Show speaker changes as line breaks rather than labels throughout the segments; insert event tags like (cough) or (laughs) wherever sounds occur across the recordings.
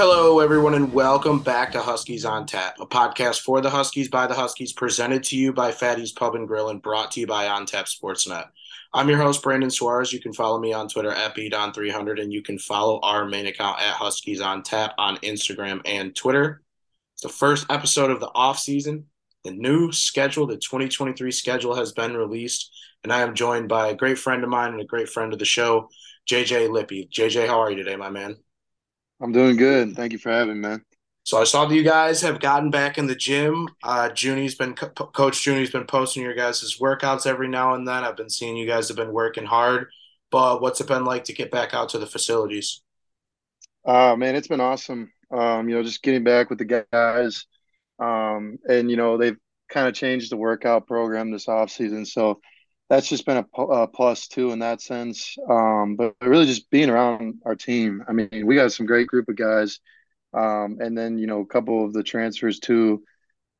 Hello, everyone, and welcome back to Huskies on Tap, a podcast for the Huskies by the Huskies, presented to you by Fatty's Pub and Grill and brought to you by On Tap Sportsnet. I'm your host, Brandon Suarez. You can follow me on Twitter at BDon300, and you can follow our main account at Huskies on Tap on Instagram and Twitter. It's the first episode of the off season. The new schedule, the 2023 schedule, has been released, and I am joined by a great friend of mine and a great friend of the show, JJ Lippy. JJ, how are you today, my man?
I'm doing good. Thank you for having me, man.
So I saw that you guys have gotten back in the gym. Uh, Junie's been Coach Junie's been posting your guys' workouts every now and then. I've been seeing you guys have been working hard. But what's it been like to get back out to the facilities?
Uh, man, it's been awesome. Um, you know, just getting back with the guys. Um, and you know, they've kind of changed the workout program this off season, so that's just been a, a plus too in that sense. Um, but really, just being around our team. I mean, we got some great group of guys, um, and then you know, a couple of the transfers too.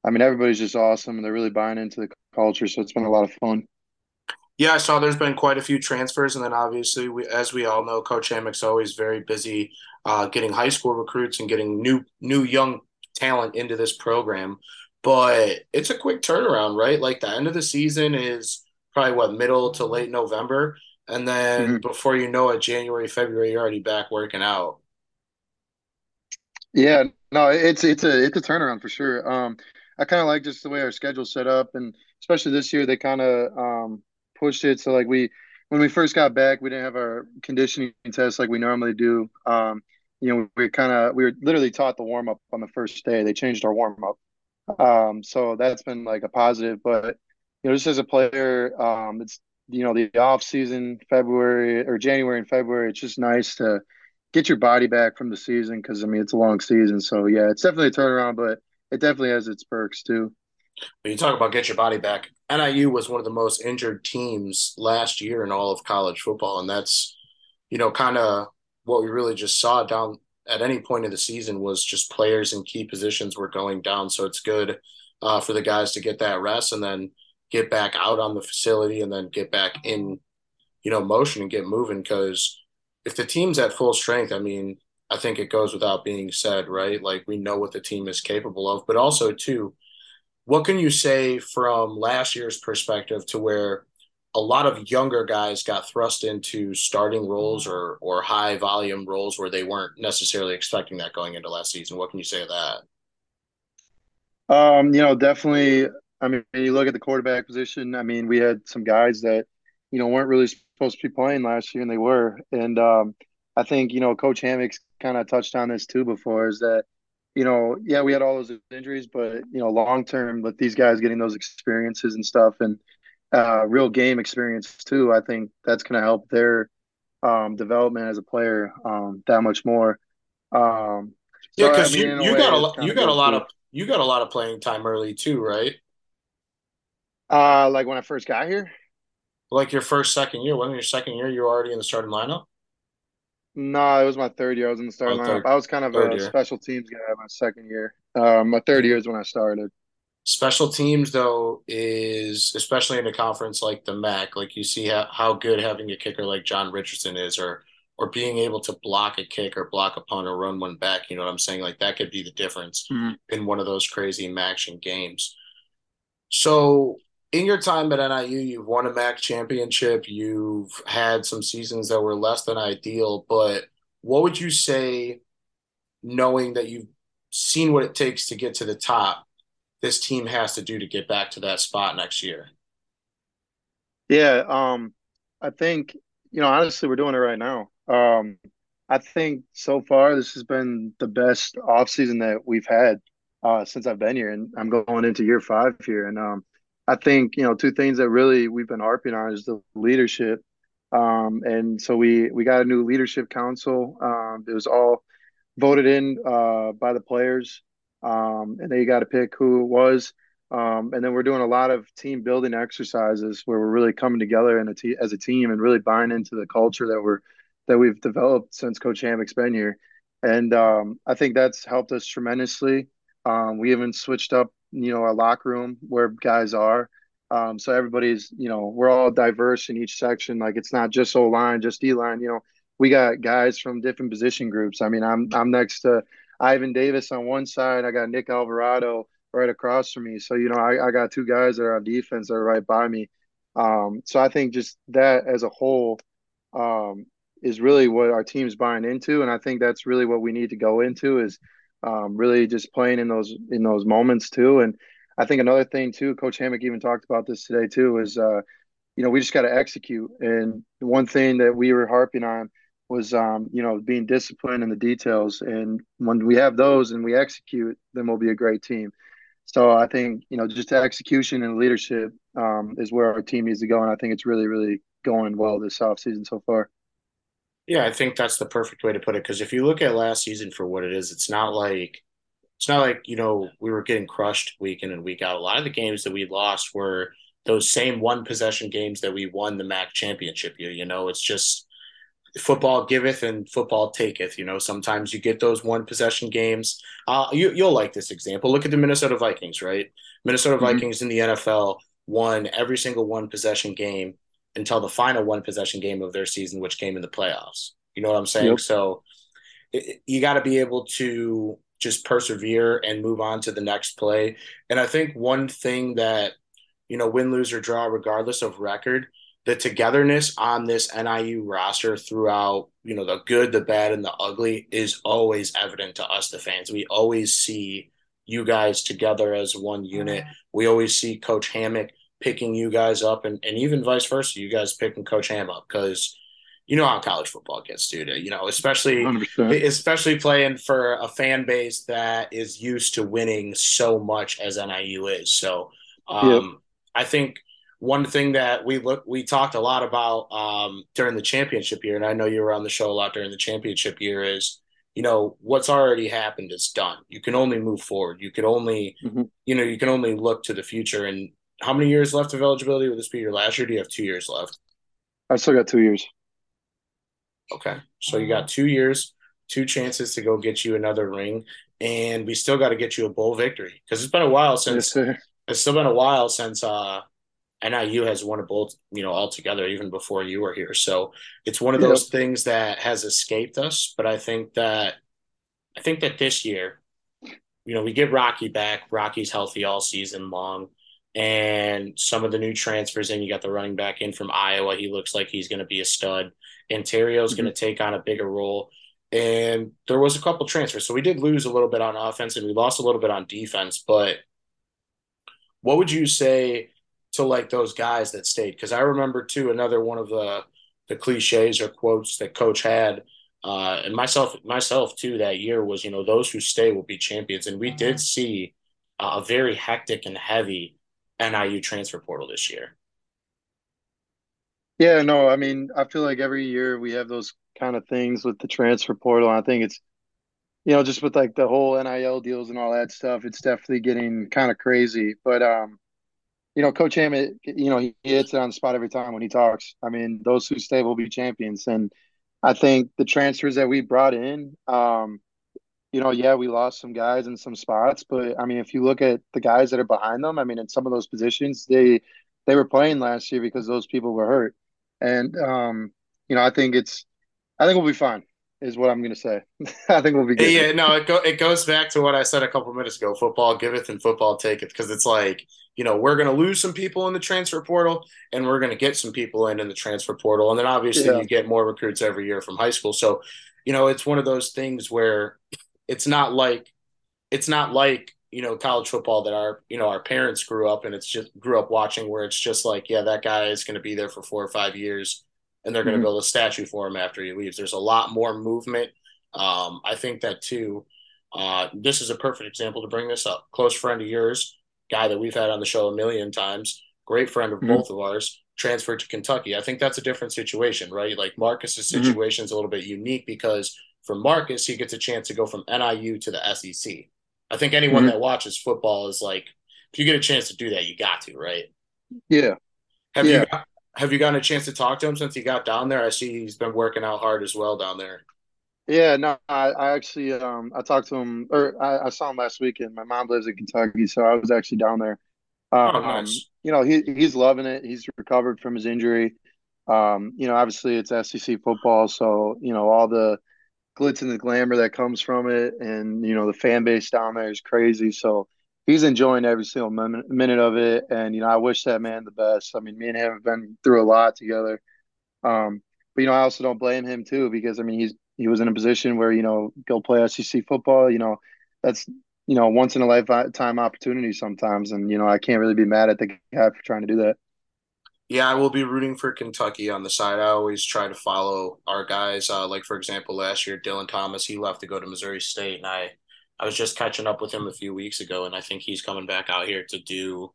I mean, everybody's just awesome, and they're really buying into the culture. So it's been a lot of fun.
Yeah, I saw there's been quite a few transfers, and then obviously, we, as we all know, Coach Hammock's always very busy uh, getting high school recruits and getting new new young talent into this program. But it's a quick turnaround, right? Like the end of the season is probably what middle to late November, and then mm-hmm. before you know it, January, February, you're already back working out.
Yeah, no, it's it's a it's a turnaround for sure. Um, I kind of like just the way our schedule's set up, and especially this year, they kind of um, pushed it so like we when we first got back, we didn't have our conditioning test like we normally do. Um, you know, we kind of we were literally taught the warm up on the first day. They changed our warm up, um, so that's been like a positive. But you know, just as a player, um, it's you know the off season, February or January and February. It's just nice to get your body back from the season because I mean it's a long season. So yeah, it's definitely a turnaround, but it definitely has its perks too.
When you talk about get your body back, NIU was one of the most injured teams last year in all of college football, and that's you know kind of what we really just saw down at any point of the season was just players in key positions were going down. So it's good uh, for the guys to get that rest and then get back out on the facility and then get back in, you know, motion and get moving. Because if the team's at full strength, I mean, I think it goes without being said, right? Like we know what the team is capable of, but also too, what can you say from last year's perspective to where a lot of younger guys got thrust into starting roles or or high volume roles where they weren't necessarily expecting that going into last season. What can you say of that?
Um, you know, definitely I mean, you look at the quarterback position. I mean, we had some guys that, you know, weren't really supposed to be playing last year, and they were. And um, I think you know, Coach Hammock's kind of touched on this too before. Is that, you know, yeah, we had all those injuries, but you know, long term, with these guys getting those experiences and stuff, and uh, real game experience too, I think that's going to help their um, development as a player um, that much more. Um,
yeah, because so, I mean, you, you got a you got a lot of you got a lot of playing time early too, right?
Uh, like when I first got here.
Like your first, second year. Wasn't your second year you were already in the starting lineup?
No, it was my third year. I was in the starting oh, lineup. I was kind of a year. special teams guy my second year. Um, my third year is when I started.
Special teams, though, is especially in a conference like the MAC, like you see how, how good having a kicker like John Richardson is, or or being able to block a kick or block a punt or run one back. You know what I'm saying? Like that could be the difference mm-hmm. in one of those crazy action games. So in your time at NIU, you've won a MAC championship. You've had some seasons that were less than ideal, but what would you say, knowing that you've seen what it takes to get to the top, this team has to do to get back to that spot next year?
Yeah, um, I think you know honestly we're doing it right now. Um, I think so far this has been the best offseason that we've had uh, since I've been here, and I'm going into year five here, and um, I think you know two things that really we've been harping on is the leadership, um, and so we we got a new leadership council. Um, it was all voted in uh, by the players, um, and they got to pick who it was. Um, and then we're doing a lot of team building exercises where we're really coming together in a as a team and really buying into the culture that we're that we've developed since Coach Hammock's been here. And um, I think that's helped us tremendously. Um, we even switched up you know, our locker room where guys are. Um, so everybody's, you know, we're all diverse in each section. Like it's not just O line, just D line. You know, we got guys from different position groups. I mean, I'm I'm next to Ivan Davis on one side, I got Nick Alvarado right across from me. So you know, I, I got two guys that are on defense that are right by me. Um, so I think just that as a whole um, is really what our team's buying into, and I think that's really what we need to go into is um, really just playing in those in those moments too. And I think another thing too, Coach Hammock even talked about this today too, is uh, you know we just got to execute. And one thing that we were harping on was um, you know being disciplined in the details. And when we have those and we execute, then we'll be a great team. So I think you know just execution and leadership um, is where our team needs to go, and I think it's really really going well this offseason so far.
Yeah, I think that's the perfect way to put it. Because if you look at last season for what it is, it's not like it's not like you know we were getting crushed week in and week out. A lot of the games that we lost were those same one possession games that we won the MAC championship year. You know, it's just football giveth and football taketh. You know, sometimes you get those one possession games. Uh, you you'll like this example. Look at the Minnesota Vikings, right? Minnesota mm-hmm. Vikings in the NFL won every single one possession game until the final one possession game of their season, which came in the playoffs. You know what I'm saying? Yep. So it, you got to be able to just persevere and move on to the next play. And I think one thing that, you know, win, lose, or draw, regardless of record, the togetherness on this NIU roster throughout, you know, the good, the bad, and the ugly is always evident to us, the fans. We always see you guys together as one unit. Mm-hmm. We always see Coach Hammock picking you guys up and, and even vice versa, you guys picking Coach Ham up because you know how college football gets, dude. You know, especially 100%. especially playing for a fan base that is used to winning so much as NIU is. So um, yep. I think one thing that we look we talked a lot about um, during the championship year, and I know you were on the show a lot during the championship year, is you know what's already happened is done. You can only move forward. You can only mm-hmm. you know you can only look to the future and how many years left of eligibility? Would this be your last year? do you have two years left?
I still got two years.
Okay. So you got two years, two chances to go get you another ring. And we still got to get you a bowl victory because it's been a while since yes, it's still been a while since uh NIU has won a bowl, you know, altogether, even before you were here. So it's one of those yep. things that has escaped us. But I think that I think that this year, you know, we get Rocky back. Rocky's healthy all season long and some of the new transfers in. You got the running back in from Iowa. He looks like he's going to be a stud. Ontario's mm-hmm. going to take on a bigger role. And there was a couple transfers. So we did lose a little bit on offense and we lost a little bit on defense. But what would you say to like those guys that stayed? Because I remember too another one of the the cliches or quotes that coach had uh, and myself myself too that year was you know those who stay will be champions and we did mm-hmm. see uh, a very hectic and heavy NIU transfer portal this year.
Yeah, no, I mean, I feel like every year we have those kind of things with the transfer portal. I think it's, you know, just with like the whole NIL deals and all that stuff, it's definitely getting kind of crazy. But, um, you know, Coach Hammock, you know, he hits it on the spot every time when he talks. I mean, those who stay will be champions. And I think the transfers that we brought in, um, you know, yeah, we lost some guys in some spots, but I mean, if you look at the guys that are behind them, I mean, in some of those positions, they they were playing last year because those people were hurt, and um, you know, I think it's, I think we'll be fine, is what I'm going to say. (laughs) I think we'll be good.
Yeah, no, it go, it goes back to what I said a couple minutes ago. Football giveth and football taketh, because it's like you know we're going to lose some people in the transfer portal, and we're going to get some people in in the transfer portal, and then obviously yeah. you get more recruits every year from high school. So, you know, it's one of those things where it's not like it's not like you know college football that our you know our parents grew up and it's just grew up watching where it's just like yeah that guy is going to be there for four or five years and they're going to mm-hmm. build a statue for him after he leaves there's a lot more movement um, i think that too uh, this is a perfect example to bring this up close friend of yours guy that we've had on the show a million times great friend of mm-hmm. both of ours transferred to kentucky i think that's a different situation right like marcus's situation is mm-hmm. a little bit unique because for Marcus, he gets a chance to go from NIU to the SEC. I think anyone mm-hmm. that watches football is like, if you get a chance to do that, you got to, right?
Yeah.
Have yeah. you got, have you gotten a chance to talk to him since he got down there? I see he's been working out hard as well down there.
Yeah, no, I, I actually um I talked to him or I, I, saw him last weekend. My mom lives in Kentucky, so I was actually down there. Oh, um, oh, nice. You know, he he's loving it. He's recovered from his injury. Um, you know, obviously it's SEC football, so you know all the glitz and the glamour that comes from it, and you know the fan base down there is crazy. So he's enjoying every single minute, of it, and you know I wish that man the best. I mean, me and him have been through a lot together. Um, but you know I also don't blame him too because I mean he's he was in a position where you know go play SEC football. You know that's you know once in a lifetime opportunity sometimes, and you know I can't really be mad at the guy for trying to do that.
Yeah, I will be rooting for Kentucky on the side. I always try to follow our guys. Uh, like for example, last year Dylan Thomas he left to go to Missouri State, and I I was just catching up with him a few weeks ago, and I think he's coming back out here to do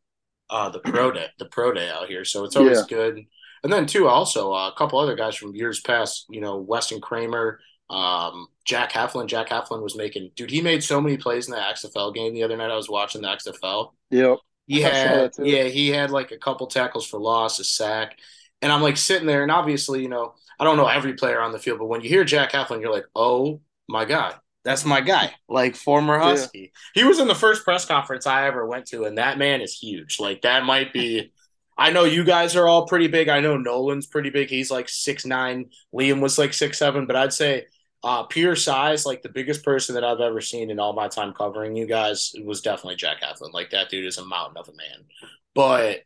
uh, the pro day, the pro day out here. So it's always yeah. good. And then too, also uh, a couple other guys from years past. You know, Weston Kramer, um, Jack Heflin. Jack Heflin was making, dude. He made so many plays in the XFL game the other night. I was watching the XFL.
Yep.
He had yeah, he had like a couple tackles for loss, a sack, and I'm like sitting there, and obviously, you know, I don't know every player on the field, but when you hear Jack Heflin, you're like, oh my god, that's my guy, like former Husky. Yeah. He was in the first press conference I ever went to, and that man is huge. Like that might be. I know you guys are all pretty big. I know Nolan's pretty big. He's like six nine. Liam was like six seven, but I'd say uh, pure size, like the biggest person that I've ever seen in all my time covering you guys was definitely Jack Heflin. Like that dude is a mountain of a man. But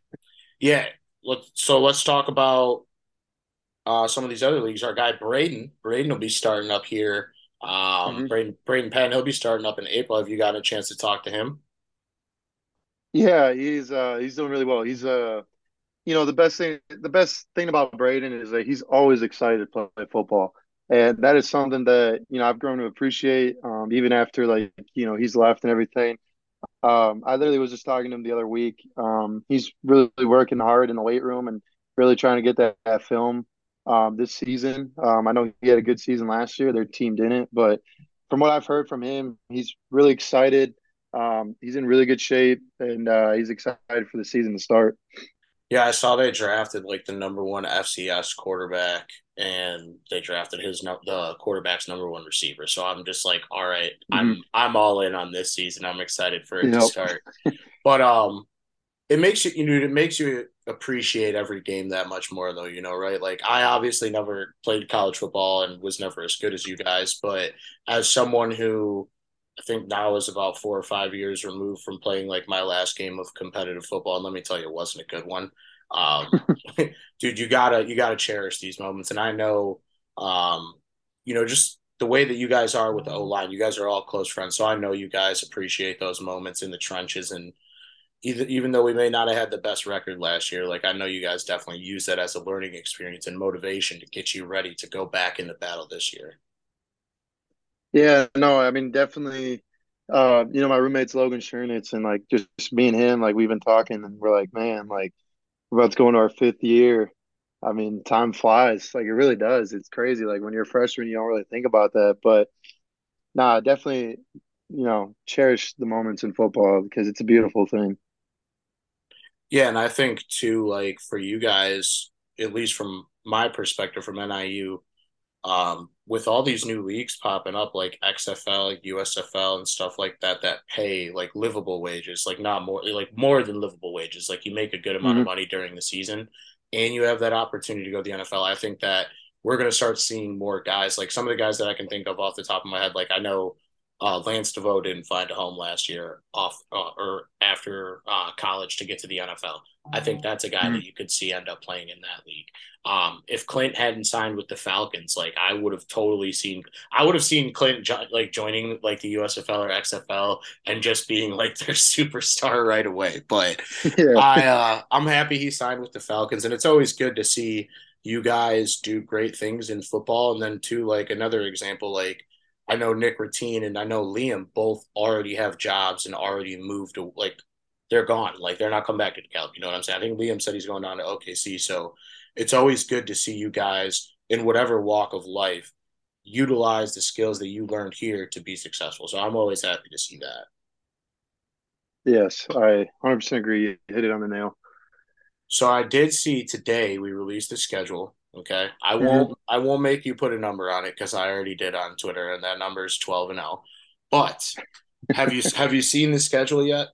yeah, look. So let's talk about uh, some of these other leagues. Our guy Braden, Braden will be starting up here. Um, mm-hmm. Braden, Braden Penn, he'll be starting up in April. Have you got a chance to talk to him?
Yeah, he's uh, he's doing really well. He's uh, you know, the best thing the best thing about Braden is that he's always excited to play football and that is something that you know I've grown to appreciate. Um, even after like you know he's left and everything. Um, I literally was just talking to him the other week. Um, he's really working hard in the weight room and really trying to get that, that film um, this season. Um, I know he had a good season last year. Their team didn't, but from what I've heard from him, he's really excited. Um, he's in really good shape, and uh, he's excited for the season to start.
Yeah, I saw they drafted like the number one FCS quarterback, and they drafted his the quarterback's number one receiver. So I'm just like, all right, mm-hmm. I'm I'm all in on this season. I'm excited for it yep. to start. (laughs) but um, it makes you you know it makes you appreciate every game that much more though. You know, right? Like I obviously never played college football and was never as good as you guys, but as someone who I think now is about four or five years removed from playing like my last game of competitive football. And let me tell you, it wasn't a good one. Um, (laughs) dude, you gotta you gotta cherish these moments. And I know, um, you know, just the way that you guys are with the O line, you guys are all close friends. So I know you guys appreciate those moments in the trenches. And even even though we may not have had the best record last year, like I know you guys definitely use that as a learning experience and motivation to get you ready to go back into battle this year.
Yeah, no, I mean definitely. Uh, you know, my roommate's Logan Schernitz, and like just me and him, like we've been talking, and we're like, man, like we're about to go into our fifth year. I mean, time flies. Like it really does. It's crazy. Like when you're a freshman, you don't really think about that, but nah, definitely, you know, cherish the moments in football because it's a beautiful thing.
Yeah, and I think too, like for you guys, at least from my perspective from NIU, um, with all these new leagues popping up like XFL, USFL, and stuff like that that pay like livable wages, like not more like more than livable wages. Like you make a good amount mm-hmm. of money during the season, and you have that opportunity to go to the NFL. I think that we're going to start seeing more guys like some of the guys that I can think of off the top of my head. Like I know uh, Lance DeVoe didn't find a home last year off uh, or after uh, college to get to the NFL. I think that's a guy mm-hmm. that you could see end up playing in that league. Um, if Clint hadn't signed with the Falcons, like I would have totally seen, I would have seen Clint jo- like joining like the USFL or XFL and just being like their (laughs) superstar right away. But (laughs) yeah. I, uh, I'm happy he signed with the Falcons, and it's always good to see you guys do great things in football. And then too, like another example, like I know Nick Ratine and I know Liam both already have jobs and already moved to like they're gone. Like they're not coming back to Cal. You know what I'm saying? I think Liam said he's going down to OKC. So it's always good to see you guys in whatever walk of life utilize the skills that you learned here to be successful. So I'm always happy to see that.
Yes, I 100% agree. You hit it on the nail.
So I did see today we released a schedule Okay, I mm-hmm. won't. I won't make you put a number on it because I already did on Twitter, and that number is twelve and zero. But have you have you seen the schedule yet?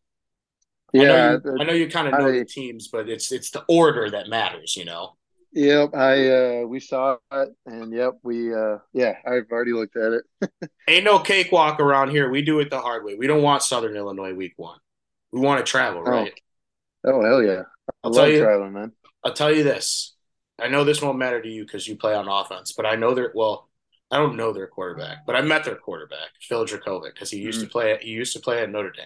Yeah,
I know you, you kind of know I, the teams, but it's it's the order that matters, you know.
Yep, I uh we saw it and yep, we uh yeah, I've already looked at it. (laughs)
Ain't no cakewalk around here. We do it the hard way. We don't want Southern Illinois week one. We want to travel, oh. right?
Oh, oh hell yeah. I
I'll love tell you, traveling, man. I'll tell you this. I know this won't matter to you because you play on offense, but I know they're well, I don't know their quarterback, but I met their quarterback, Phil Jurkovec, because he used mm-hmm. to play he used to play at Notre Dame.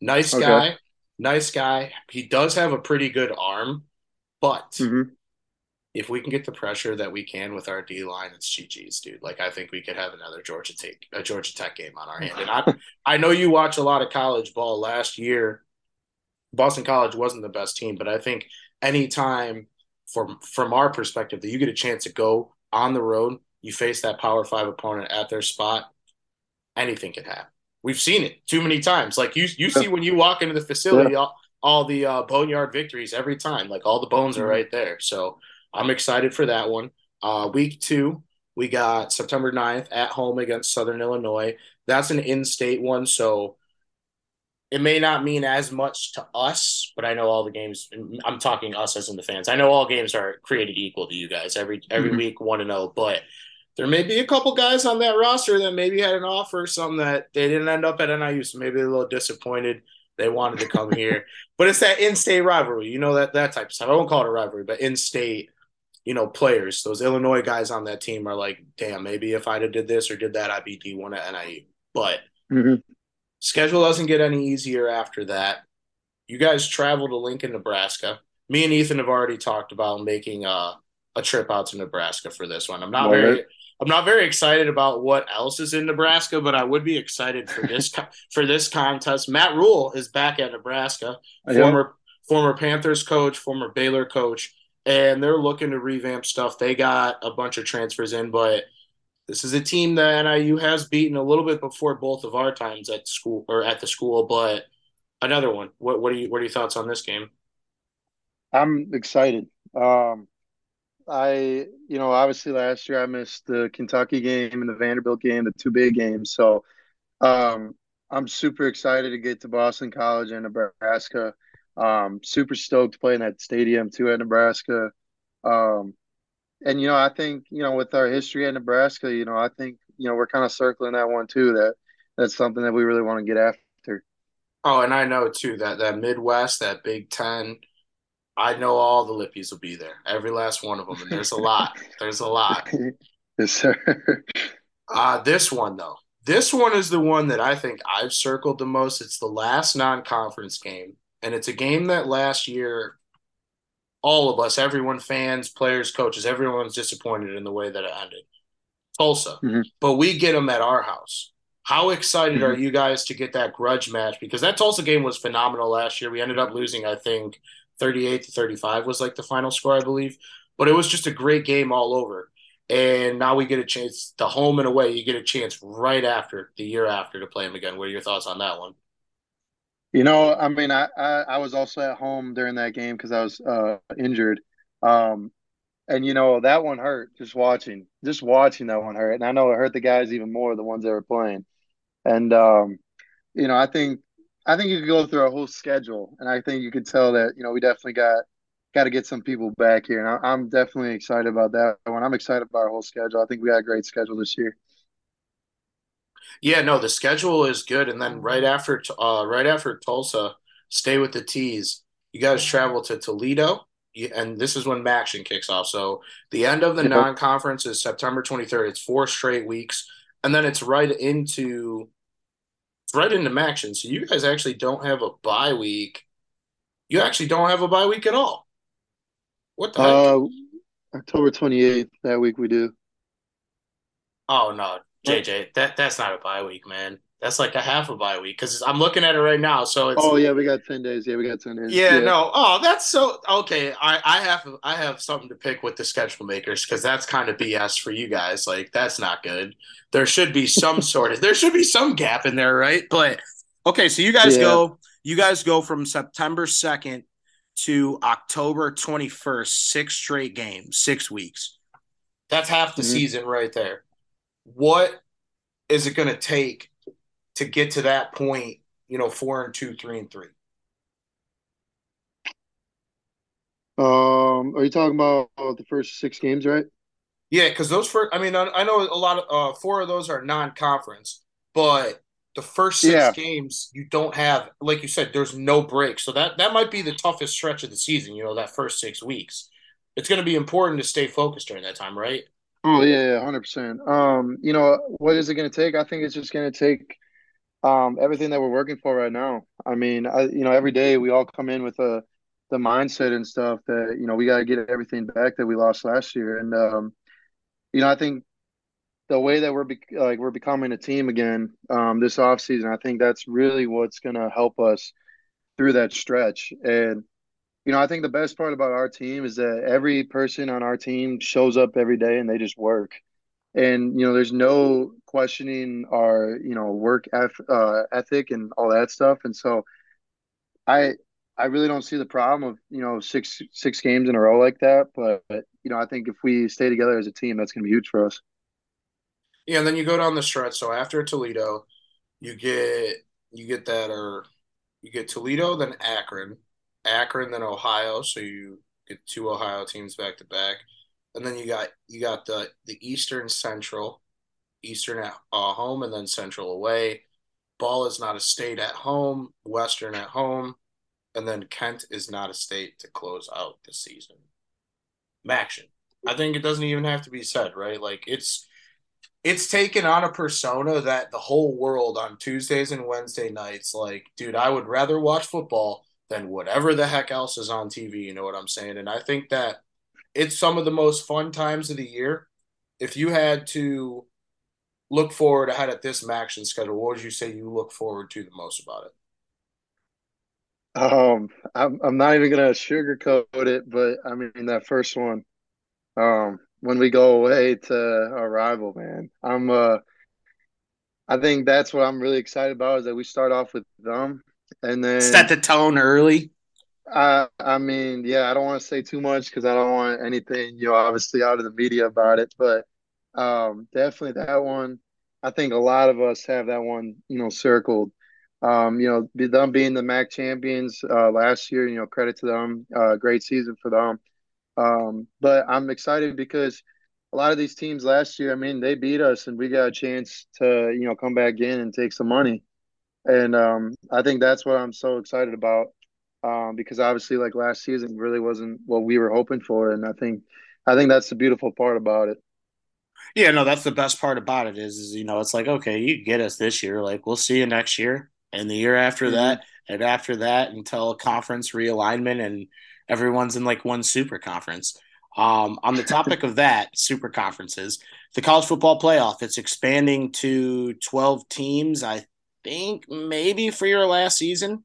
Nice okay. guy, nice guy. He does have a pretty good arm, but mm-hmm if we can get the pressure that we can with our D line, it's GG's, dude. Like I think we could have another Georgia Tech a Georgia Tech game on our hand. And I (laughs) I know you watch a lot of college ball last year. Boston College wasn't the best team, but I think anytime from from our perspective that you get a chance to go on the road, you face that power five opponent at their spot, anything can happen. We've seen it too many times. Like you you see when you walk into the facility, all, all the uh, boneyard victories every time. Like all the bones are mm-hmm. right there. So I'm excited for that one. Uh, week two, we got September 9th at home against Southern Illinois. That's an in state one. So it may not mean as much to us, but I know all the games. I'm talking us as in the fans. I know all games are created equal to you guys every every mm-hmm. week, one to zero. But there may be a couple guys on that roster that maybe had an offer, some that they didn't end up at NIU, so maybe a little disappointed. They wanted to come here, (laughs) but it's that in-state rivalry, you know that that type of stuff. I won't call it a rivalry, but in-state you know, players, those Illinois guys on that team are like, damn, maybe if I'd have did this or did that, I'd be D1 at NIU. But mm-hmm. Schedule doesn't get any easier after that. You guys travel to Lincoln, Nebraska. Me and Ethan have already talked about making a, a trip out to Nebraska for this one. I'm not very I'm not very excited about what else is in Nebraska, but I would be excited for this (laughs) for this contest. Matt Rhule is back at Nebraska, former former Panthers coach, former Baylor coach and they're looking to revamp stuff. They got a bunch of transfers in, but this is a team that NIU has beaten a little bit before both of our times at school or at the school. But another one. What what are you what are your thoughts on this game?
I'm excited. Um, I you know obviously last year I missed the Kentucky game and the Vanderbilt game, the two big games. So um, I'm super excited to get to Boston College and Nebraska. Um, super stoked to play in that stadium too at Nebraska. Um, and you know, I think you know with our history at Nebraska, you know, I think you know we're kind of circling that one too. That that's something that we really want to get after.
Oh, and I know too that that Midwest, that Big Ten, I know all the Lippies will be there, every last one of them, and there's a lot. there's a lot. (laughs)
yes, sir.
uh, this one though, this one is the one that I think I've circled the most. It's the last non-conference game and it's a game that last year, all of us, everyone, fans, players, coaches, everyone was disappointed in the way that it ended. Tulsa, mm-hmm. but we get them at our house. How excited mm-hmm. are you guys to get that grudge match? Because that Tulsa game was phenomenal last year. We ended up losing, I think, 38 to 35 was like the final score, I believe. But it was just a great game all over. And now we get a chance, the home and away, you get a chance right after the year after to play them again. What are your thoughts on that one?
You know, I mean, I, I, I was also at home during that game because I was uh, injured. Um, and, you know, that one hurt just watching, just watching that one hurt. And I know it hurt the guys even more, the ones that were playing. And, um, you know, I think, I think you could go through a whole schedule and I think you could tell that, you know, we definitely got, got to get some people back here. And I, I'm definitely excited about that one. I'm excited about our whole schedule. I think we got a great schedule this year.
Yeah, no, the schedule is good, and then right after uh, right after Tulsa, stay with the T's. You guys travel to Toledo, and this is when MACtion kicks off. So the end of the non-conference is September 23rd. It's four straight weeks, and then it's right into it's right into MACtion. So you guys actually don't have a bye week. You actually don't have a bye week at all. What the uh,
October 28th that week we do.
Oh no, JJ, that that's not a bye week, man. That's like a half a bye week because I'm looking at it right now. So it's
oh yeah, we got ten days. Yeah, we got ten days.
Yeah, yeah. no. Oh, that's so okay. I I have I have something to pick with the schedule makers because that's kind of BS for you guys. Like that's not good. There should be some (laughs) sort of there should be some gap in there, right? But okay, so you guys yeah. go you guys go from September second to October twenty first, six straight games, six weeks. That's half the mm-hmm. season right there what is it going to take to get to that point? You know, four and two, three and three.
Um, are you talking about the first six games, right?
Yeah, because those first, I mean, I, I, know a lot of uh, four of those are non-conference, but the first six yeah. games you don't have, like you said, there's no break, so that that might be the toughest stretch of the season. You know, that first six weeks, it's going to be important to stay focused during that time, right?
Oh yeah, hundred percent. Um, you know, what is it going to take? I think it's just going to take um everything that we're working for right now. I mean, I you know, every day we all come in with a the mindset and stuff that you know we got to get everything back that we lost last year, and um, you know, I think the way that we're be- like we're becoming a team again um, this off season, I think that's really what's going to help us through that stretch. And you know, I think the best part about our team is that every person on our team shows up every day and they just work. And you know, there's no questioning our you know work uh, ethic and all that stuff. And so, I I really don't see the problem of you know six six games in a row like that. But, but you know, I think if we stay together as a team, that's going to be huge for us.
Yeah, and then you go down the stretch. So after Toledo, you get you get that or you get Toledo, then Akron, Akron, then Ohio. So you get two Ohio teams back to back, and then you got you got the the Eastern Central, Eastern at uh, home, and then Central away. Ball is not a state at home, Western at home, and then Kent is not a state to close out the season. MACtion. I think it doesn't even have to be said, right? Like it's it's taken on a persona that the whole world on Tuesdays and Wednesday nights, like, dude, I would rather watch football than whatever the heck else is on TV. You know what I'm saying? And I think that it's some of the most fun times of the year. If you had to look forward ahead at this MACtion schedule, what would you say you look forward to the most about it?
Um, I'm I'm not even gonna sugarcoat it, but I mean that first one, um, when we go away to our rival, man, I'm uh, I think that's what I'm really excited about is that we start off with them, and then
set the tone early.
I I mean, yeah, I don't want to say too much because I don't want anything, you know, obviously out of the media about it, but um, definitely that one. I think a lot of us have that one, you know, circled. Um, you know, them being the MAC champions uh, last year, you know, credit to them. Uh, great season for them. Um, but I'm excited because a lot of these teams last year, I mean, they beat us and we got a chance to, you know, come back in and take some money. And um, I think that's what I'm so excited about um, because obviously, like last season, really wasn't what we were hoping for. And I think, I think that's the beautiful part about it.
Yeah, no, that's the best part about it is, is you know, it's like, okay, you get us this year. Like, we'll see you next year and the year after mm-hmm. that, and after that until conference realignment and everyone's in like one super conference. Um, on the topic of that, super conferences, the college football playoff, it's expanding to 12 teams, I think maybe for your last season.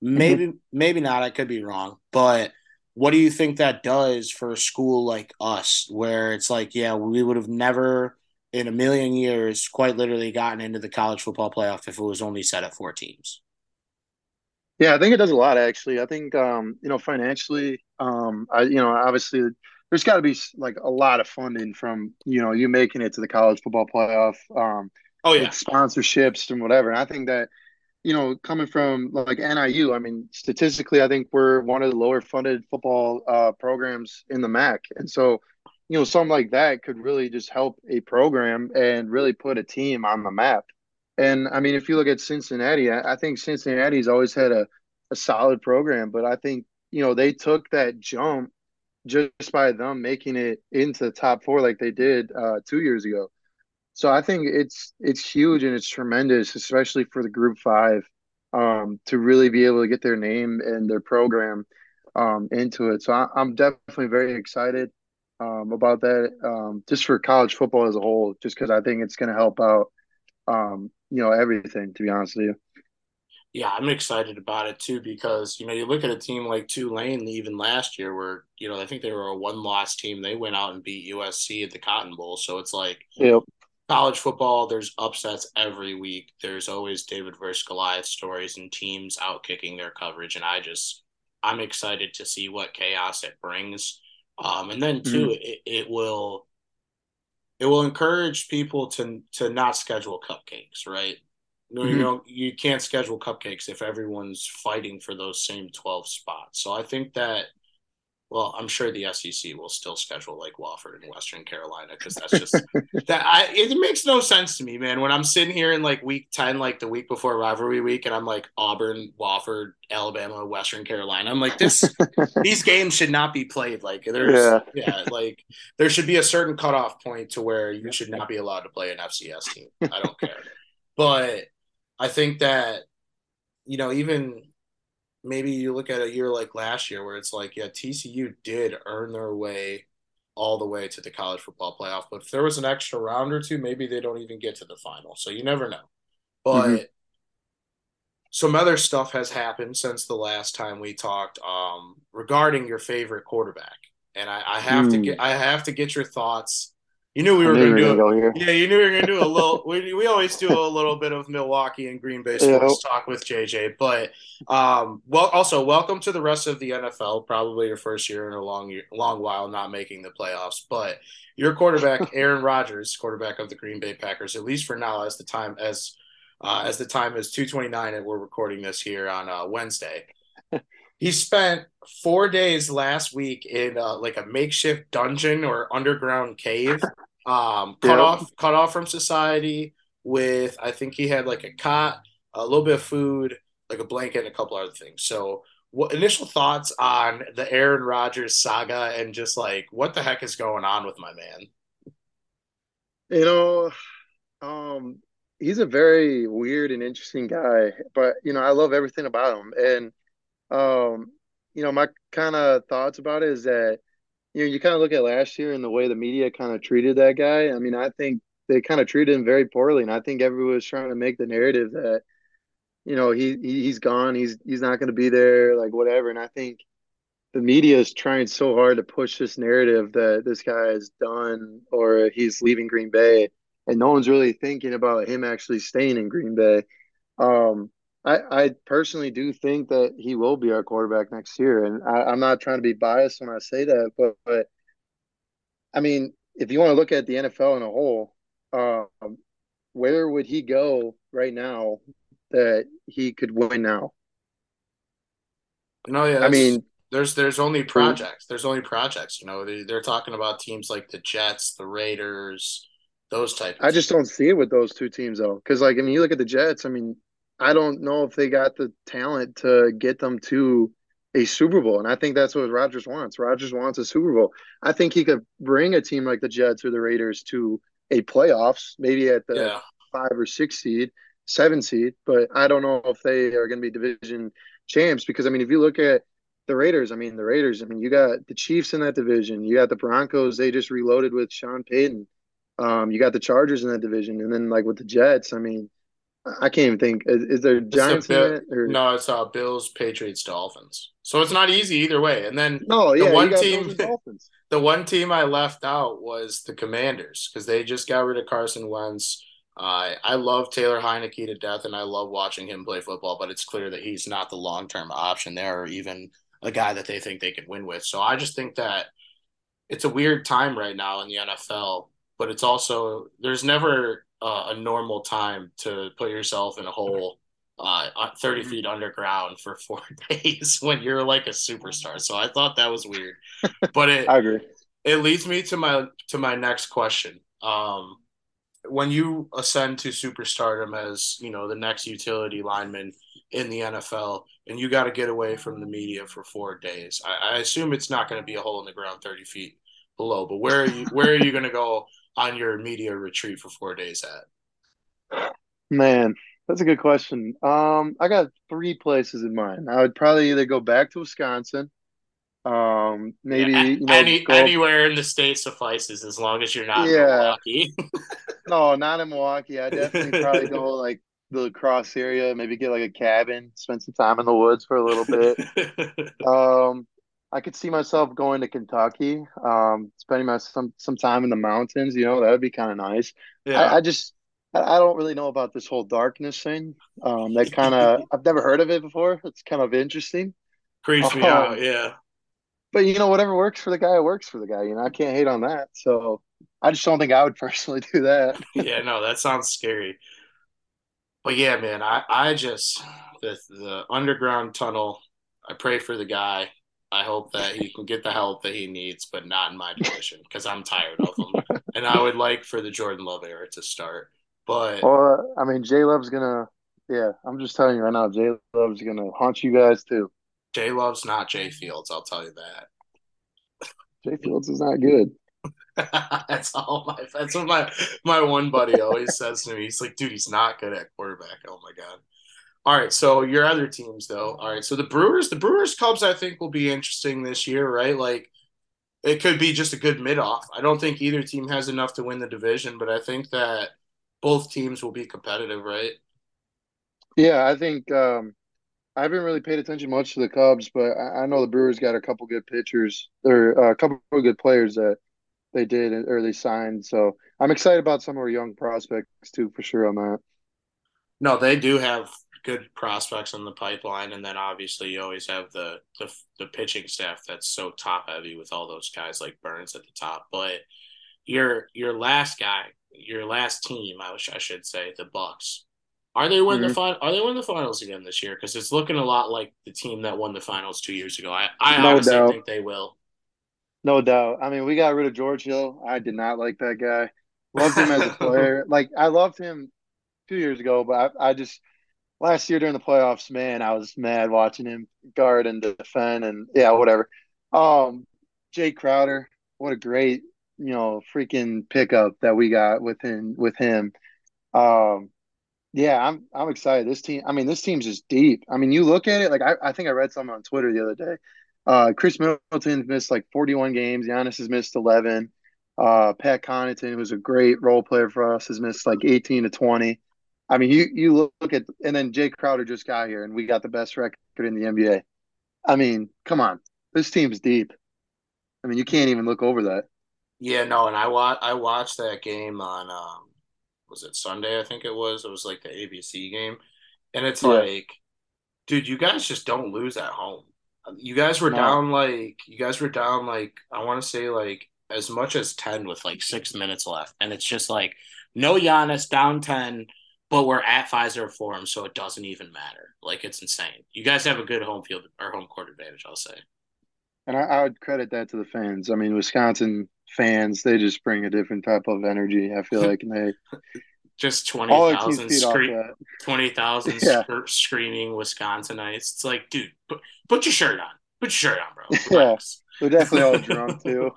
Maybe, mm-hmm. maybe not. I could be wrong. But what do you think that does for a school like us, where it's like, yeah, we would have never in a million years quite literally gotten into the college football playoff if it was only set at four teams.
Yeah, I think it does a lot actually. I think um, you know, financially, um, I you know, obviously there's got to be like a lot of funding from, you know, you making it to the college football playoff. Um,
oh yeah,
sponsorships and whatever. And I think that you know, coming from like NIU, I mean, statistically, I think we're one of the lower funded football uh, programs in the MAC. And so you know, something like that could really just help a program and really put a team on the map. And I mean, if you look at Cincinnati, I, I think Cincinnati's always had a, a solid program, but I think, you know, they took that jump just by them making it into the top four like they did uh, two years ago. So I think it's it's huge and it's tremendous, especially for the Group Five, um, to really be able to get their name and their program um, into it. So I, I'm definitely very excited um, about that, um, just for college football as a whole, just because I think it's going to help out, um, you know, everything. To be honest with you.
Yeah, I'm excited about it too because you know you look at a team like Tulane even last year where you know I think they were a one loss team. They went out and beat USC at the Cotton Bowl. So it's like
yep.
College football. There's upsets every week. There's always David versus Goliath stories and teams out kicking their coverage. And I just I'm excited to see what chaos it brings. Um, and then too, mm-hmm. it, it will it will encourage people to to not schedule cupcakes, right? No, mm-hmm. you know, you can't schedule cupcakes if everyone's fighting for those same 12 spots. So I think that well, I'm sure the SEC will still schedule like Wofford and Western Carolina because that's just (laughs) that. I it makes no sense to me, man. When I'm sitting here in like week ten, like the week before rivalry week, and I'm like Auburn, Wofford, Alabama, Western Carolina. I'm like this. (laughs) these games should not be played. Like there's yeah. yeah, like there should be a certain cutoff point to where you should not be allowed to play an FCS team. I don't care, (laughs) but I think that you know even maybe you look at a year like last year where it's like, yeah, TCU did earn their way all the way to the college football playoff. But if there was an extra round or two, maybe they don't even get to the final. So you never know. But mm-hmm. some other stuff has happened since the last time we talked um, regarding your favorite quarterback. And I, I have mm. to get I have to get your thoughts you knew we were going to do. Go here. Yeah, you knew we were going to do a little. (laughs) we, we always do a little bit of Milwaukee and Green Bay sports yeah. talk with JJ. But um, well, also welcome to the rest of the NFL. Probably your first year in a long year, long while not making the playoffs. But your quarterback, (laughs) Aaron Rodgers, quarterback of the Green Bay Packers, at least for now, as the time as uh, as the time is two twenty nine, and we're recording this here on uh, Wednesday. He spent four days last week in uh, like a makeshift dungeon or underground cave (laughs) um, cut off, cut off from society. With I think he had like a cot, a little bit of food, like a blanket, and a couple other things. So, what initial thoughts on the Aaron Rodgers saga and just like what the heck is going on with my man?
You know, um, he's a very weird and interesting guy, but you know, I love everything about him. And um, you know, my kind of thoughts about it is that you know, you kind of look at last year and the way the media kind of treated that guy. I mean, I think they kind of treated him very poorly, and I think everyone was trying to make the narrative that, you know, he, he he's gone, he's he's not going to be there, like whatever. And I think the media is trying so hard to push this narrative that this guy is done or he's leaving Green Bay, and no one's really thinking about him actually staying in Green Bay. Um, I, I personally do think that he will be our quarterback next year, and I, am not trying to be biased when I say that, but, but I mean, if you want to look at the NFL in a whole, um, where would he go right now that he could win now?
No, yeah, I mean, there's there's only projects. There's only projects. You know, they, they're talking about teams like the Jets, the Raiders, those type.
I just don't see it with those two teams though, because like I mean, you look at the Jets. I mean, I don't know if they got the talent to get them to a Super Bowl. And I think that's what Rodgers wants. Rodgers wants a Super Bowl. I think he could bring a team like the Jets or the Raiders to a playoffs, maybe at the yeah. five or six seed, seven seed. But I don't know if they are going to be division champs because, I mean, if you look at the Raiders, I mean, the Raiders, I mean, you got the Chiefs in that division. You got the Broncos. They just reloaded with Sean Payton. Um, you got the Chargers in that division. And then, like, with the Jets, I mean, I can't even think. Is, is there Giants in it? Or?
No, it's uh, Bills, Patriots, Dolphins. So it's not easy either way. And then no, yeah, the one team, (laughs) the one team I left out was the Commanders because they just got rid of Carson Wentz. Uh, I love Taylor Heinicke to death, and I love watching him play football. But it's clear that he's not the long term option there, or even a guy that they think they could win with. So I just think that it's a weird time right now in the NFL. But it's also there's never uh, a normal time to put yourself in a hole uh, 30 mm-hmm. feet underground for four (laughs) days when you're like a superstar. So I thought that was weird, but it, (laughs)
I agree.
It leads me to my, to my next question. Um, when you ascend to superstardom as, you know, the next utility lineman in the NFL and you got to get away from the media for four days, I, I assume it's not going to be a hole in the ground 30 feet below, but where are you, where are you going to go on your media retreat for four days at?
Man, that's a good question. Um, I got three places in mind. I would probably either go back to Wisconsin, um, maybe yeah, you know,
any go... anywhere in the state suffices as long as you're not yeah. in Milwaukee. (laughs)
no, not in Milwaukee. I definitely probably go (laughs) like the cross area, maybe get like a cabin, spend some time in the woods for a little bit. (laughs) um, I could see myself going to Kentucky, um, spending my some some time in the mountains. You know, that would be kind of nice. Yeah. I, I just I, don't really know about this whole darkness thing. Um, that kind of (laughs) I've never heard of it before. It's kind of interesting.
Creeps me um, out, yeah.
But you know, whatever works for the guy, works for the guy. You know, I can't hate on that. So I just don't think I would (laughs) personally do that.
yeah, no, that sounds scary. But yeah, man, I I just the the underground tunnel. I pray for the guy I hope that he can get the help that he needs, but not in my division because I'm tired of him. (laughs) and I would like for the Jordan Love era to start. But
well, I mean, J Love's gonna. Yeah, I'm just telling you right now, J Love's gonna haunt you guys too.
J Love's not Jay Fields. I'll tell you that.
Jay Fields is not good. (laughs) (laughs)
that's all my. That's what my my one buddy always says to me. He's like, dude, he's not good at quarterback. Oh my god. All right, so your other teams though. All right, so the Brewers, the Brewers Cubs, I think will be interesting this year, right? Like it could be just a good mid off. I don't think either team has enough to win the division, but I think that both teams will be competitive, right?
Yeah, I think um, I haven't really paid attention much to the Cubs, but I, I know the Brewers got a couple good pitchers or uh, a couple of good players that they did or they signed. So I'm excited about some of our young prospects too, for sure on that.
No, they do have good prospects in the pipeline, and then obviously you always have the the, the pitching staff that's so top heavy with all those guys like Burnes at the top. But your your last guy, your last team, I, I should say, the Bucks. Are they win mm-hmm. the final? Are they win the finals again this year? Because it's looking a lot like the team that won the finals two years ago. I, I no honestly doubt. think they will.
No doubt. I mean, we got rid of George Hill. I did not like that guy. Loved him as a (laughs) player. like I loved him two years ago, but I, I just last year during the playoffs, man, I was mad watching him guard and defend and yeah, whatever. Um, Jae Crowder, what a great, you know, freaking pickup that we got with him with him. Um, yeah, I'm I'm excited. This team, I mean, this team's just deep. I mean, you look at it, like I, I think I read something on Twitter the other day. Uh, Khris Middleton missed like 41 games. Giannis has missed 11. Uh, Pat Connaughton, who's a great role player for us, has missed like 18 to 20. I mean, you you look at and then Jae Crowder just got here, and we got the best record in the NBA. I mean, come on, this team's deep. I mean, you can't even look over that.
Yeah, no, and I watch I watched that game on um, was it Sunday? I think it was. It was like the ABC game, and it's yeah. like, dude, you guys just don't lose at home. You guys were no. down like you guys were down like I want to say like as much as ten with like six minutes left, and it's just like no Giannis down ten but we're at Fiserv Forum, so it doesn't even matter. Like it's insane. You guys have a good home field or home court advantage, I'll say.
And I, I, would credit that to the fans. I mean, Wisconsin fans, they just bring a different type of energy. I feel (laughs) like, and they
just twenty thousand scre- twenty thousand yeah. sc- screaming Wisconsinites. It's like, dude, put, put your shirt on. Put your shirt on, bro. (laughs)
yeah, they're definitely all drunk (laughs) too.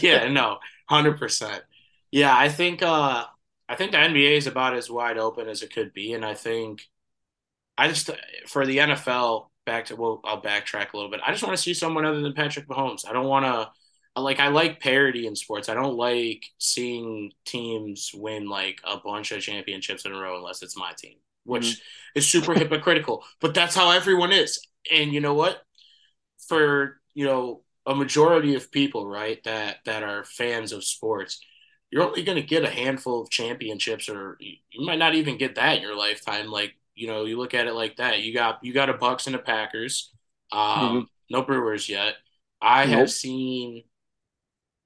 yeah, no, hundred percent. Yeah, I think uh I think the NBA is about as wide open as it could be, and I think I just for the NFL back to well, I'll backtrack a little bit. I just want to see someone other than Patrick Mahomes. I don't want to like I like parity in sports. I don't like seeing teams win like a bunch of championships in a row unless it's my team, which mm-hmm. is super hypocritical. But that's how everyone is. And you know what? For you know a majority of people, right, that that are fans of sports, you're only going to get a handful of championships, or you might not even get that in your lifetime. Like you know, you look at it like that. You got you got a Bucks and a Packers. Um, mm-hmm. No Brewers yet. I nope. have seen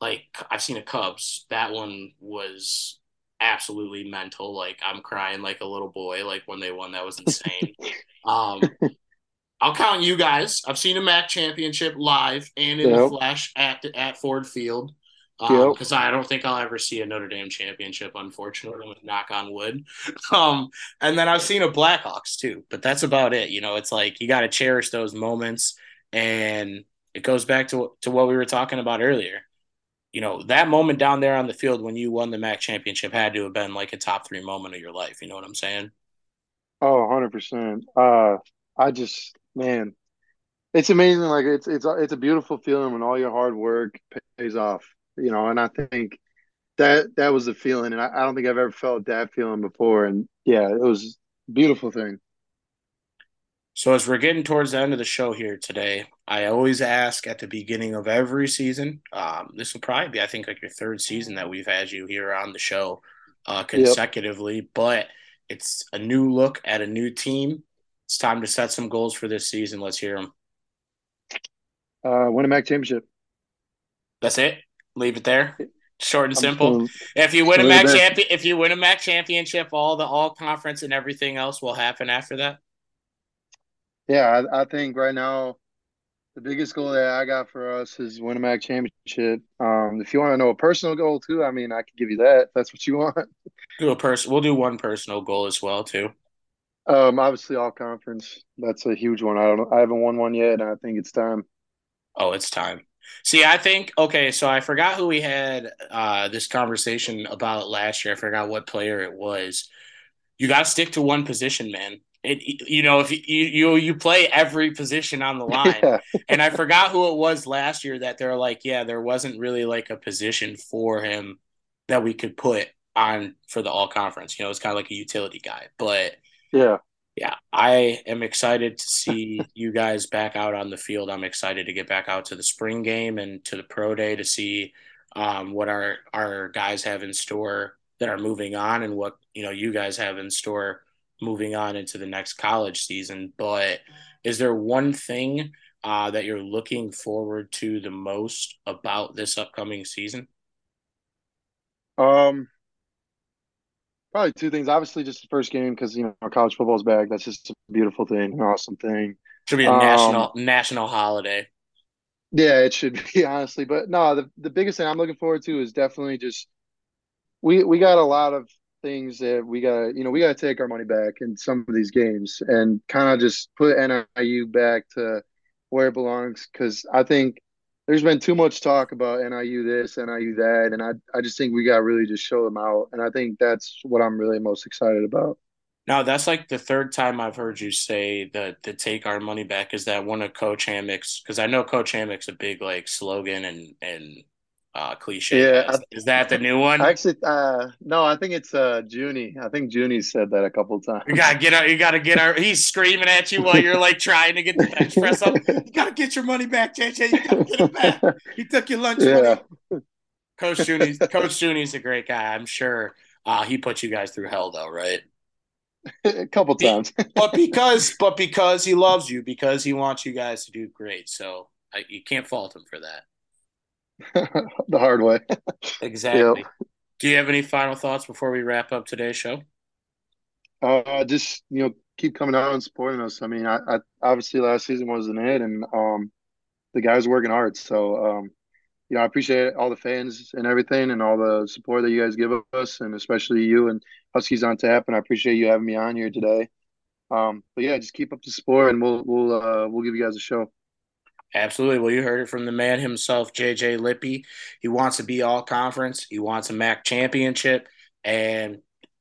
like I've seen a Cubs. That one was absolutely mental. Like I'm crying like a little boy. Like when they won, that was insane. (laughs) um, I'll count you guys. I've seen a MAC championship live and in yep. the flesh at at Ford Field because um. I don't think I'll ever see a Notre Dame championship, unfortunately, with knock on wood. (laughs) Um, and then I've seen a Blackhawks too, but that's about it. You know, it's like you got to cherish those moments, and it goes back to to what we were talking about earlier. You know, that moment down there on the field when you won the MAC championship had to have been like a top three moment of your life. You know what I'm saying?
Oh, 100 percent. Uh, I just man, it's amazing. Like it's it's it's a beautiful feeling when all your hard work pays off you know, and I think that that was the feeling, and I, I don't think I've ever felt that feeling before. And yeah, it was beautiful thing.
So as we're getting towards the end of the show here today, I always ask at the beginning of every season. Um, this will probably be, I think, like your third season that we've had you here on the show uh, consecutively. Yep. But it's a new look at a new team. It's time to set some goals for this season. Let's hear them.
Uh, win a MAC championship.
That's it. Leave it there. Short and simple. if you win a MAC champion, if you win a MAC championship, all the all conference and everything else will happen after that.
Yeah, I, I think right now, the biggest goal that I got for us is win a MAC championship. Um, if you want to know a personal goal too, I mean, I can give you that. If that's what you want. (laughs)
Do a person. We'll do one personal goal as well too.
Um, obviously, all conference. That's a huge one. I don't. I haven't won one yet, and I think it's time.
Oh, it's time. See, I think okay. So I forgot who we had uh, this conversation about last year. I forgot what player it was. You got to stick to one position, man. It, you know, if you, you you play every position on the line, yeah. and I forgot who it was last year that they're like, yeah, there wasn't really like a position for him that we could put on for the all conference. You know, it's kind of like a utility guy, but
yeah,
yeah, I am excited to see (laughs) you guys back out on the field. I'm excited to get back out to the spring game and to the pro day to see um, what our our guys have in store that are moving on and what you know you guys have in store moving on into the next college season. But is there one thing uh, that you're looking forward to the most about this upcoming season?
Um, probably two things. Obviously, just the first game because you know college football's back. That's just a beautiful thing, an awesome thing.
Should be a um, national national holiday.
Yeah, it should be (laughs) honestly. But no, the the biggest thing I'm looking forward to is definitely just we we got a lot of things that we got to, you know we got to take our money back in some of these games and kind of just put NIU back to where it belongs because I think there's been too much talk about NIU this, NIU that, and I I just think we got really just show them out, and I think that's what I'm really most excited about.
Now that's like the third time I've heard you say that to take our money back is that one of Coach Hammock's because I know Coach Hammock's a big like slogan and and uh, cliche. Yeah, is, is, that the new one?
Actually, uh, no, I think it's uh, Junie. I think Junie said that a couple times.
You gotta get out. You gotta get our. He's screaming at you while you're like trying to get the bench press up. (laughs) You gotta get your money back, JJ. You gotta get it back. (laughs) He took your lunch yeah. money. Coach Junie's Coach Junie's a great guy. I'm sure uh, he put you guys through hell, though, right? (laughs)
a couple times.
but because but because he loves you, because he wants you guys to do great, so I, you can't fault him for that. (laughs)
the hard way.
exactly. Yep. Do you have any final thoughts before we wrap up today's show?
Uh, just you know, keep coming out and supporting us. I mean, I, I obviously last season wasn't it, and um, the guys working hard. So um, you know, I appreciate all the fans and everything, and all the support that you guys give us, and especially you and Huskies on Tap. And I appreciate you having me on here today. Um, but yeah, just keep up the support, and we'll we'll uh, we'll give you guys a show.
Absolutely. Well, you heard it from the man himself, JJ Lippy. He wants to be all conference. He wants a MAC championship. And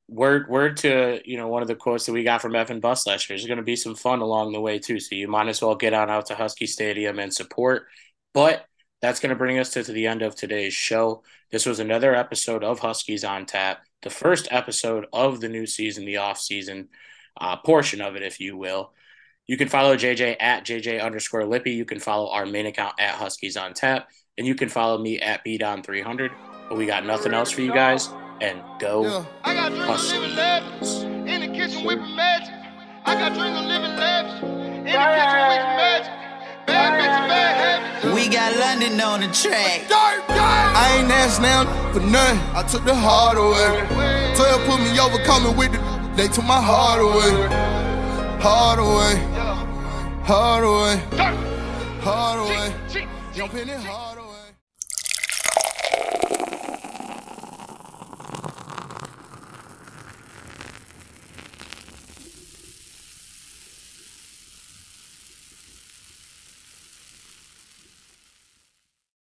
word word to you know one of the quotes that we got from Evan Buss last year. There's going to be some fun along the way too. So you might as well get on out to Huskie Stadium and support. But that's going to bring us to, to the end of today's show. This was another episode of Huskies on Tap, the first episode of the new season, the off season uh, portion of it, if you will. You can follow JJ at JJ underscore Lippy. You can follow our main account at Huskies on Tap. And you can follow me at BDon300. But we got nothing else for you guys. And go yeah. I got dreams of living labs in the kitchen whipping magic. I got dreams of living labs in the kitchen whipping magic. Bad bitch, bad habits. We got London on the track. I ain't asked now for nothing. I took the heart away. Tell put me over, coming with the. They took my heart away. Hard away, hard away, hard away. Jumping it hard.